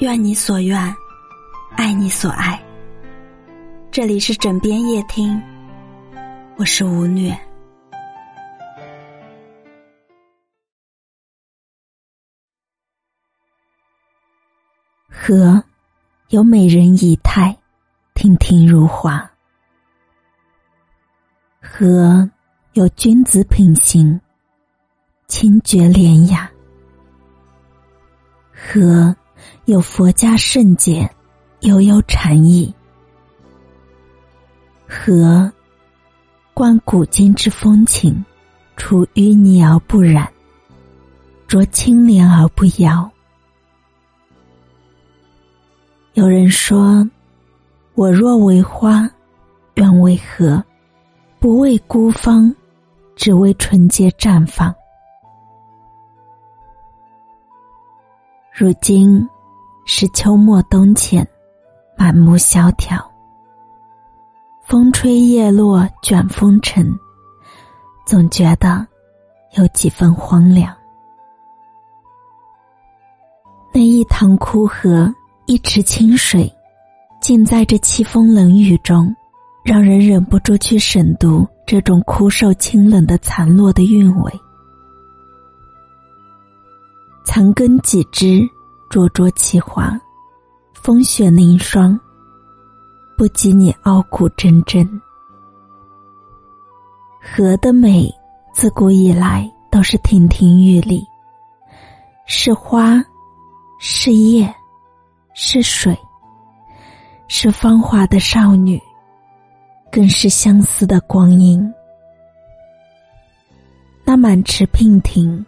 愿你所愿，爱你所爱。这里是枕边夜听，我是吴虐。和有美人仪态，亭亭如画；和有君子品行，清绝廉雅；和有佛家圣洁，悠悠禅意；和观古今之风情，出淤泥而不染，濯清涟而不妖。有人说：“我若为花，愿为荷，不为孤芳，只为纯洁绽放。”如今是秋末冬浅，满目萧条，风吹叶落卷风尘，总觉得有几分荒凉。那一塘枯荷。一池清水，浸在这凄风冷雨中，让人忍不住去审读这种枯瘦清冷的残落的韵味。残根几枝，灼灼其华，风雪凝霜，不及你傲骨铮铮。荷的美，自古以来都是亭亭玉立，是花，是叶。是水，是芳华的少女，更是相思的光阴。那满池娉婷，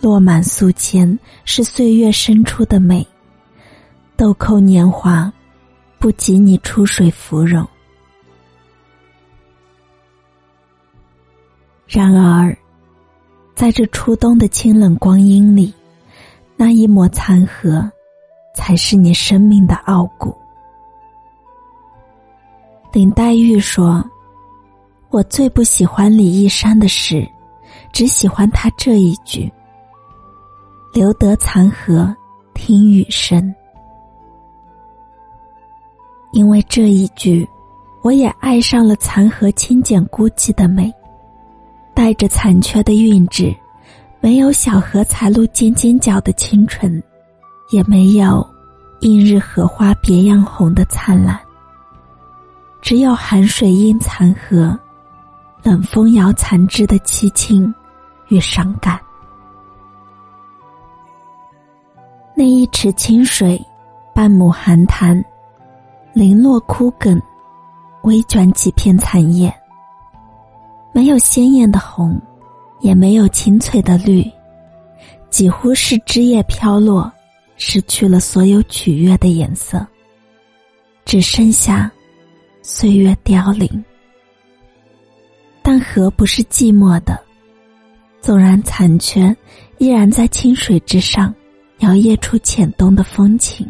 落满素笺，是岁月深处的美。豆蔻年华，不及你出水芙蓉。然而，在这初冬的清冷光阴里，那一抹残荷。才是你生命的傲骨。林黛玉说：“我最不喜欢李义山的诗，只喜欢他这一句：‘留得残荷听雨声。’因为这一句，我也爱上了残荷清简孤寂的美，带着残缺的韵致，没有小荷才露尖尖角的清纯。”也没有映日荷花别样红的灿烂，只有寒水映残荷，冷风摇残枝的凄清与伤感。那一池清水，半亩寒潭，零落枯梗，微卷几片残叶，没有鲜艳的红，也没有清脆的绿，几乎是枝叶飘落。失去了所有取悦的颜色，只剩下岁月凋零。但河不是寂寞的，纵然残缺，依然在清水之上摇曳出浅冬的风情。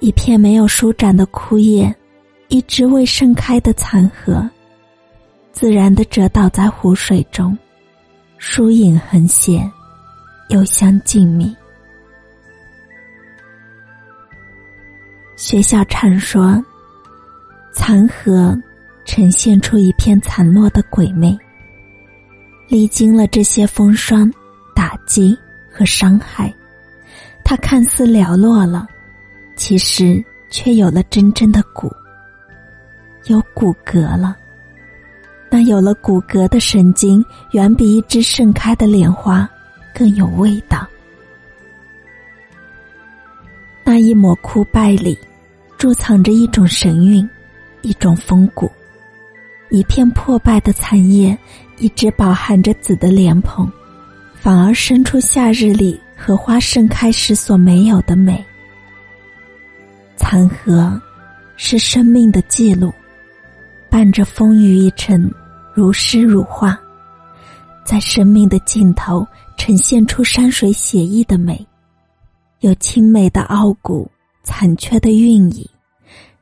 一片没有舒展的枯叶，一只未盛开的残荷，自然的折倒在湖水中，疏影横斜。幽香静谧。学校常说，残荷呈现出一片残落的鬼魅。历经了这些风霜、打击和伤害，它看似寥落了，其实却有了真正的骨，有骨骼了。那有了骨骼的神经，远比一只盛开的莲花。更有味道。那一抹枯败里，贮藏着一种神韵，一种风骨。一片破败的残叶，一直饱含着紫的莲蓬，反而生出夏日里荷花盛开时所没有的美。残荷，是生命的记录，伴着风雨一程，如诗如画，在生命的尽头。呈现出山水写意的美，有清美的傲骨，残缺的韵意，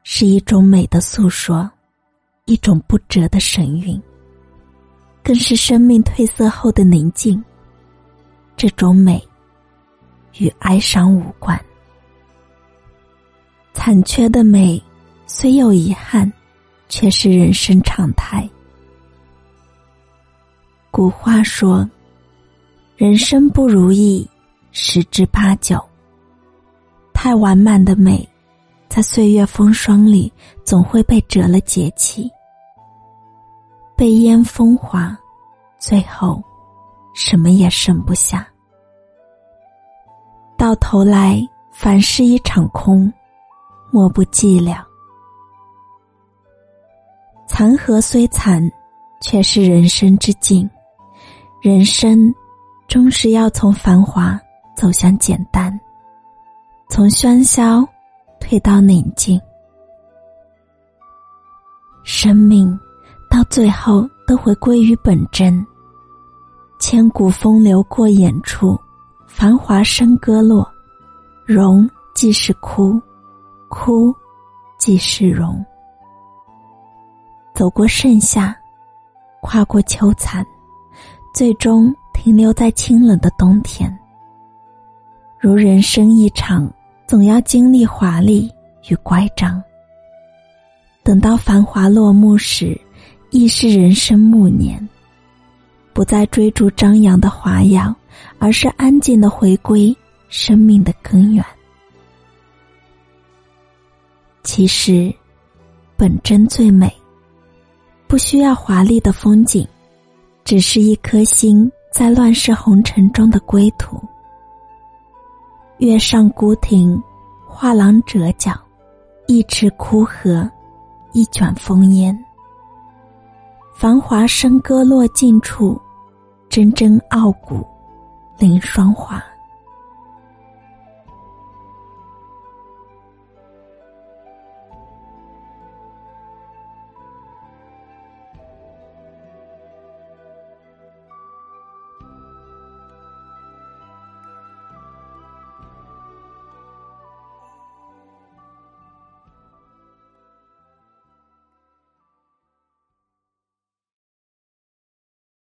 是一种美的诉说，一种不折的神韵，更是生命褪色后的宁静。这种美，与哀伤无关。残缺的美，虽有遗憾，却是人生常态。古话说：“人生不如意，十之八九。”太完满的美，在岁月风霜里，总会被折了节气，被烟风华，最后什么也剩不下。到头来，凡事一场空，莫不寂寥。残荷虽残，却是人生之境。人生，终是要从繁华走向简单，从喧嚣退到宁静。生命到最后都会归于本真。千古风流过眼处，繁华笙歌落，荣即是枯，枯即是荣。走过盛夏，跨过秋残。最终停留在清冷的冬天。如人生一场，总要经历华丽与乖张。等到繁华落幕时，亦是人生暮年。不再追逐张扬的华耀，而是安静的回归生命的根源。其实，本真最美，不需要华丽的风景。只是一颗心在乱世红尘中的归途。月上孤亭，画廊折角，一池枯荷，一卷风烟。繁华笙歌落尽处，铮铮傲骨，凌霜华。